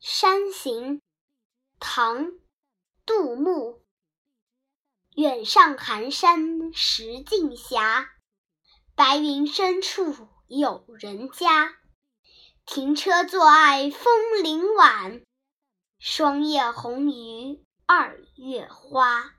山行唐杜牧。远上寒山石径斜白云深处有人家。停车坐爱枫林晚霜叶红于二月花。